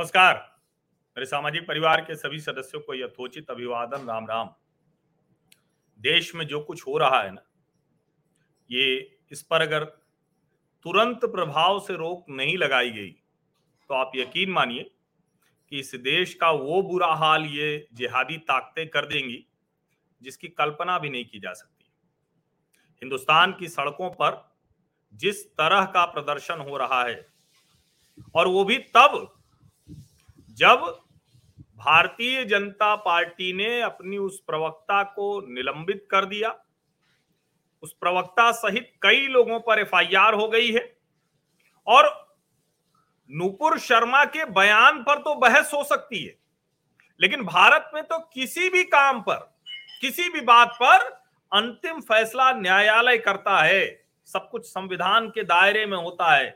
नमस्कार। मेरे सामाजिक परिवार के सभी सदस्यों को यथोचित अभिवादन, राम राम। देश में जो कुछ हो रहा है ना, ये इस पर अगर तुरंत प्रभाव से रोक नहीं लगाई गई तो आप यकीन मानिए कि इस देश का वो बुरा हाल ये जिहादी ताकतें कर देंगी, जिसकी कल्पना भी नहीं की जा सकती। हिंदुस्तान की सड़कों पर जिस तरह का प्रदर्शन हो रहा है, और वो भी तब जब भारतीय जनता पार्टी ने अपनी उस प्रवक्ता को निलंबित कर दिया, उस प्रवक्ता सहित कई लोगों पर एफआईआर हो गई है और नूपुर शर्मा के बयान पर तो बहस हो सकती है, लेकिन भारत में तो किसी भी काम पर, किसी भी बात पर अंतिम फैसला न्यायालय करता है, सब कुछ संविधान के दायरे में होता है।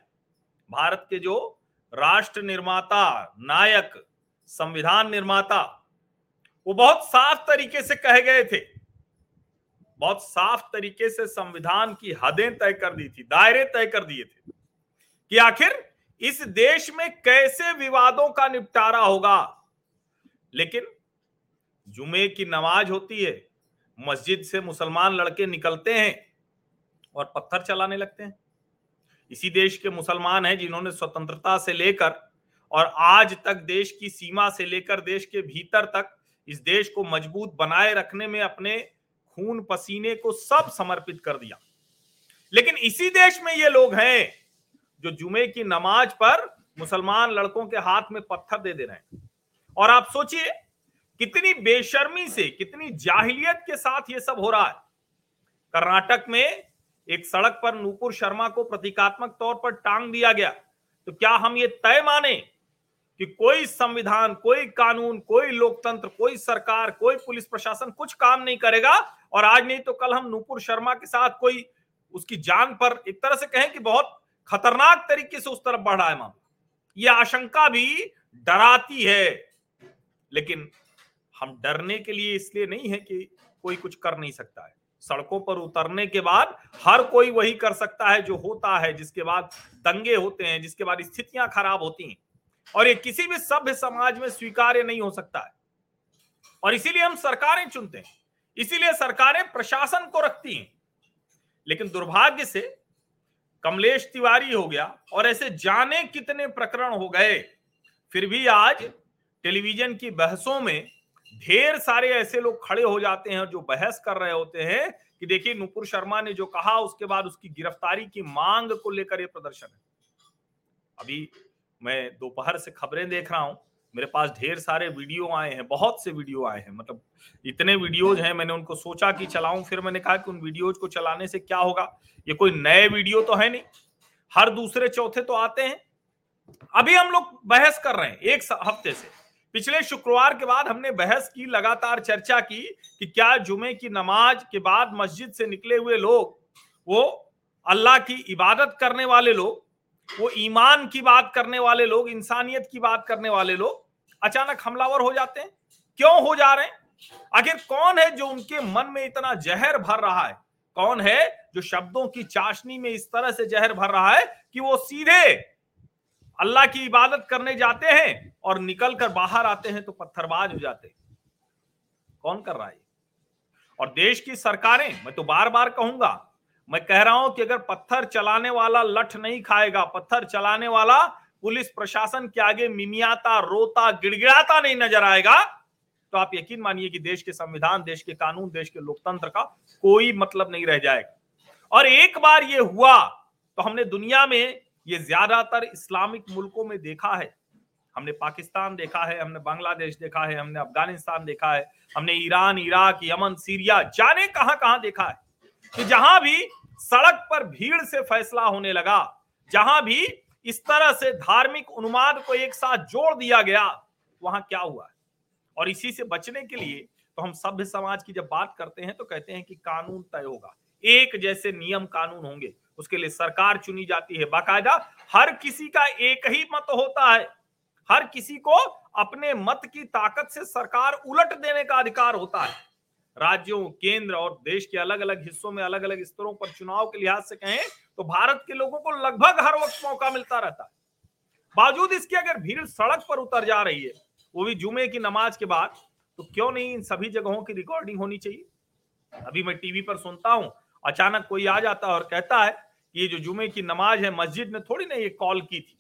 भारत के जो राष्ट्र निर्माता, नायक, संविधान निर्माता, वो बहुत साफ़ तरीके से कहे गए थे। बहुत साफ़ तरीके से संविधान की हदें तय कर दी थी, दायरे तय कर दिए थे कि आखिर इस देश में कैसे विवादों का निपटारा होगा। लेकिन जुमे की नमाज़ होती है, मस्जिद से मुसलमान लड़के निकलते हैं और पत्थर चलाने लगते हैं। इसी देश के मुसलमान हैं जिन्होंने स्वतंत्रता से लेकर और आज तक देश की सीमा से लेकर देश के भीतर तक इस देश को मज़बूत बनाए रखने में अपने खून पसीने को सब समर्पित कर दिया। लेकिन इसी देश में ये लोग हैं जो जुमे की नमाज़ पर मुसलमान लड़कों के हाथ में पत्थर दे दे रहे हैं। और आप सोचिए, कितनी बेशर्मी से, कितनी जाहिलियत के साथ ये सब हो रहा है। कर्नाटक में एक सड़क पर नूपुर शर्मा को प्रतीकात्मक तौर पर टांग दिया गया। तो क्या हम ये तय माने कि कोई संविधान, कोई कानून, कोई लोकतंत्र, कोई सरकार, कोई पुलिस प्रशासन कुछ काम नहीं करेगा? और आज नहीं तो कल हम नूपुर शर्मा के साथ कोई उसकी जान पर एक तरह से कहें कि बहुत खतरनाक तरीके से उस तरफ़ बढ़ रहा है मामला। ये आशंका भी डराती है, लेकिन हम डरने के लिए इसलिए नहीं है कि कोई कुछ कर नहीं सकता है। सड़कों पर उतरने के बाद हर कोई वही कर सकता है जो होता है, जिसके बाद दंगे होते हैं, जिसके बाद स्थितियाँ खराब होती हैं। और ये किसी भी सभ्य समाज में स्वीकार्य नहीं हो सकता है। और इसीलिए हम सरकारें चुनते हैं। इसीलिए सरकारें प्रशासन को रखती हैं। लेकिन दुर्भाग्य से कमलेश तिवारी हो गया और ऐसे जाने कितने प्रकरण हो गए। फिर भी आज टेलीविज़न की बहसों में ढेर सारे ऐसे लोग खड़े हो जाते हैं जो बहस कर रहे होते हैं कि देखिए नुपुर शर्मा ने जो कहा, उसके बाद उसकी गिरफ्तारी की मांग को लेकर यह प्रदर्शन है। अभी मैं दोपहर से खबरें देख रहा हूँ, मेरे पास ढेर सारे वीडियो आए हैं, बहुत से वीडियो आए हैं मतलब इतने वीडियोज़ हैं, मैंने उनको सोचा कि चलाऊं, फिर मैंने कहा कि उन वीडियोज़ को चलाने से क्या होगा? ये कोई नए वीडियो तो है नहीं। हर दूसरे चौथे तो आते हैं। अभी हम लोग बहस कर रहे हैं, एक हफ़्ते से। पिछले शुक्रवार के बाद हमने बहस की, लगातार चर्चा की कि क्या जुमे की नमाज़ के बाद मस्जिद से निकले हुए लोग, वो अल्लाह की इबादत करने वाले लोग, वो ईमान की बात करने वाले लोग, इंसानियत की बात करने वाले लोग, अचानक हमलावर हो जाते हैं। क्यों हो जा रहे हैं? आखिर कौन है जो उनके मन में इतना जहर भर रहा है? कौन है जो शब्दों की चाशनी में इस तरह से जहर भर रहा है कि वो सीधे अल्लाह की इबादत करने जाते हैं? और निकल कर बाहर आते हैं तो पत्थरबाज हो जाते हैं। कौन कर रहा है और देश की सरकारें, मैं तो बार बार कहूँगा, मैं कह रहा हूँ कि अगर पत्थर चलाने वाला लठ नहीं खाएगा, पत्थर चलाने वाला पुलिस प्रशासन के आगे मिमियाता, रोता, गिड़गिड़ाता नहीं नज़र आएगा तो आप यकीन मानिए कि देश के संविधान, देश के कानून, देश के लोकतंत्र का कोई मतलब नहीं रह जाएगा। और एक बार ये हुआ तो हमने दुनिया में ये ज़्यादातर इस्लामिक मुल्कों में देखा है हमने पाकिस्तान देखा है, हमने बांग्लादेश देखा है, हमने अफ़गानिस्तान देखा है, हमने ईरान, इराक, यमन, सीरिया, जाने कहाँ कहाँ देखा है? कि जहाँ भी सड़क पर भीड़ से फैसला होने लगा, जहाँ भी इस तरह से धार्मिक उन्माद को एक साथ जोड़ दिया गया, वहाँ क्या हुआ? है और इसी से बचने के लिए तो हम सभ्य समाज की जब बात करते हैं तो कहते हैं कि कानून तय होगा। एक जैसे नियम कानून होंगे, उसके लिए सरकार चुनी जाती है। बाकायदा हर किसी का एक ही मत होता है। हर किसी को अपने मत की ताकत से सरकार उलट देने का अधिकार होता है। राज्यों, केंद्र और देश के अलग अलग हिस्सों में अलग अलग स्तरों पर चुनाव के लिहाज से कहें तो भारत के लोगों को लगभग हर वक्त मौका मिलता रहता है। बावजूद इसके अगर भीड़ सड़क पर उतर जा रही है, वो भी जुमे की नमाज़ के बाद तो क्यों नहीं इन सभी जगहों की रिकॉर्डिंग होनी चाहिए? अभी मैं टीवी पर सुनता हूँ, अचानक कोई आ जाता है और कहता है कि ये जो जुमे की नमाज़ है, मस्जिद ने थोड़ी ना ये कॉल की थी।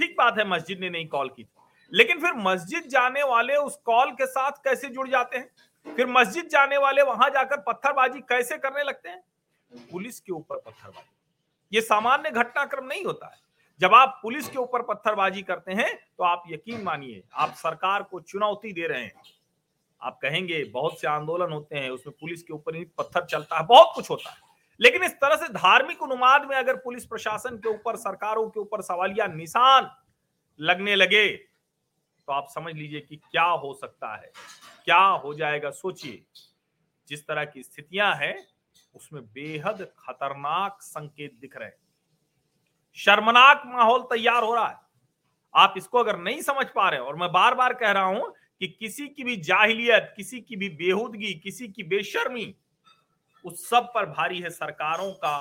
ठीक बात है, मस्जिद ने नहीं कॉल की लेकिन फिर मस्जिद जाने वाले उस कॉल के साथ कैसे जुड़ जाते हैं? फिर मस्जिद जाने वाले वहाँ जाकर पत्थरबाजी कैसे करने लगते हैं? पुलिस के ऊपर पत्थरबाजी। ये सामान्य घटनाक्रम नहीं होता है। जब आप पुलिस के ऊपर पत्थरबाजी करते हैं तो आप यकीन मानिए, आप सरकार को चुनौती दे रहे हैं। आप कहेंगे, बहुत से आंदोलन होते हैं, उसमें पुलिस के ऊपर ही पत्थर चलता है, बहुत कुछ होता है। लेकिन इस तरह से धार्मिक अनुमाद में अगर पुलिस प्रशासन के ऊपर, सरकारों के ऊपर सवालिया निशान लगने लगे तो आप समझ लीजिए कि क्या हो सकता है। क्या हो जाएगा, सोचिए। जिस तरह की स्थितियाँ हैं, उसमें बेहद खतरनाक संकेत दिख रहे हैं। शर्मनाक माहौल तैयार हो रहा है। आप इसको अगर नहीं समझ पा रहे और मैं बार बार कह रहा हूँ कि किसी की भी जाहिलियत, किसी की भी बेहूदगी, किसी की बेशर्मी उस सब पर भारी है सरकारों का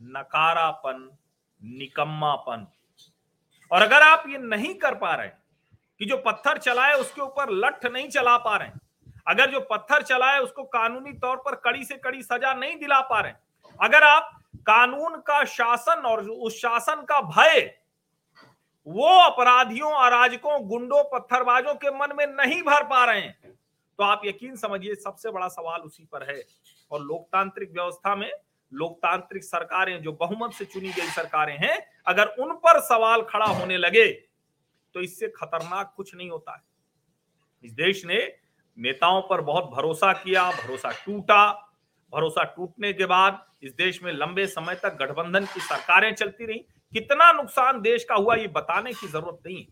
नकारापन, निकम्मापन। और अगर आप ये नहीं कर पा रहे कि जो पत्थर चलाए उसके ऊपर लठ नहीं चला पा रहे, अगर जो पत्थर चलाए उसको कानूनी तौर पर कड़ी से कड़ी सजा नहीं दिला पा रहे, अगर आप कानून का शासन और उस शासन का भय वो अपराधियों, अराजकों, गुंडों, पत्थरबाजों के मन में नहीं भर पा रहे हैं तो आप यकीन समझिए सबसे बड़ा सवाल उसी पर है। और लोकतांत्रिक व्यवस्था में लोकतांत्रिक सरकारें जो बहुमत से चुनी गई सरकारें हैं, अगर उन पर सवाल खड़ा होने लगे तो इससे खतरनाक कुछ नहीं होता है। इस देश ने नेताओं पर बहुत भरोसा किया, भरोसा टूटा। भरोसा टूटने के बाद इस देश में लंबे समय तक गठबंधन की सरकारें चलती रही। कितना नुकसान देश का हुआ, ये बताने की ज़रूरत नहीं है।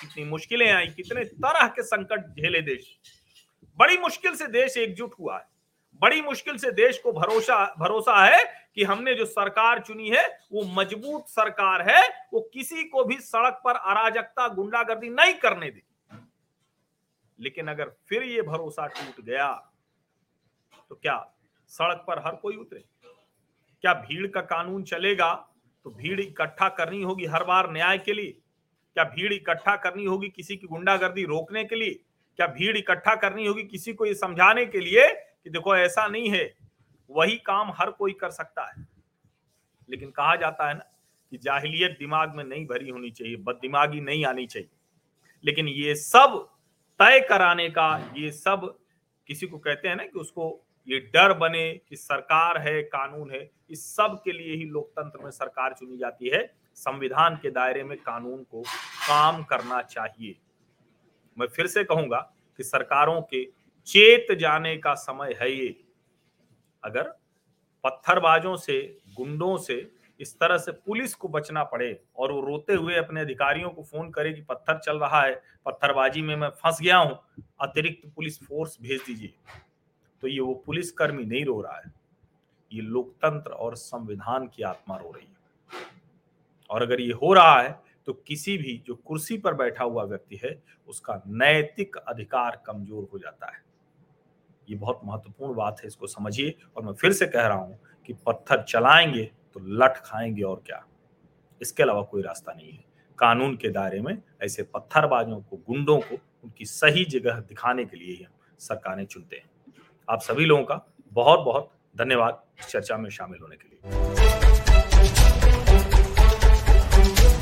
कितनी मुश्किलें आई, कितने तरह के संकट झेले देश। बड़ी मुश्किल से देश एकजुट हुआ है। बड़ी मुश्किल से देश को भरोसा भरोसा है कि हमने जो सरकार चुनी है, वो मज़बूत सरकार है, वो किसी को भी सड़क पर अराजकता, गुंडागर्दी नहीं करने देगी। लेकिन अगर फिर ये भरोसा टूट गया तो क्या सड़क पर हर कोई उतरे? क्या भीड़ का कानून चलेगा तो भीड़ इकट्ठा करनी होगी हर बार न्याय के लिए? क्या भीड़ इकट्ठा करनी होगी किसी की गुंडागर्दी रोकने के लिए? क्या भीड़ इकट्ठा करनी होगी किसी को ये समझाने के लिए कि देखो, ऐसा नहीं है। वही काम हर कोई कर सकता है। लेकिन कहा जाता है ना कि जाहिलियत दिमाग में नहीं भरी होनी चाहिए बद दिमागी नहीं आनी चाहिए। लेकिन ये सब तय कराने का, ये सब किसी को कहते हैं ना कि उसको, ये डर बने कि सरकार है, कानून है, इस सब के लिए ही लोकतंत्र में सरकार चुनी जाती है। संविधान के दायरे में कानून को काम करना चाहिए। मैं फिर से कहूँगा कि सरकारों के चेत जाने का समय है ये। अगर पत्थरबाजों से, गुंडों से इस तरह से पुलिस को बचना पड़े और वो रोते हुए अपने अधिकारियों को फ़ोन करे कि पत्थर चल रहा है, पत्थरबाजी में मैं फंस गया हूँ, अतिरिक्त पुलिस फोर्स भेज दीजिए। तो ये वो पुलिस कर्मी नहीं रो रहा है। ये लोकतंत्र और संविधान की आत्मा रो रही है। और अगर ये हो रहा है तो किसी भी जो कुर्सी पर बैठा हुआ व्यक्ति है, उसका नैतिक अधिकार कमज़ोर हो जाता है। ये बहुत महत्वपूर्ण बात है, इसको समझिए। और मैं फिर से कह रहा हूँ कि पत्थर चलाएँगे तो लट खाएँगे और क्या। इसके अलावा कोई रास्ता नहीं है। कानून के दायरे में ऐसे पत्थरबाजों को, गुंडों को उनकी सही जगह दिखाने के लिए ही हम सरकारें चुनते हैं। आप सभी लोगों का बहुत बहुत धन्यवाद इस चर्चा में शामिल होने के लिए।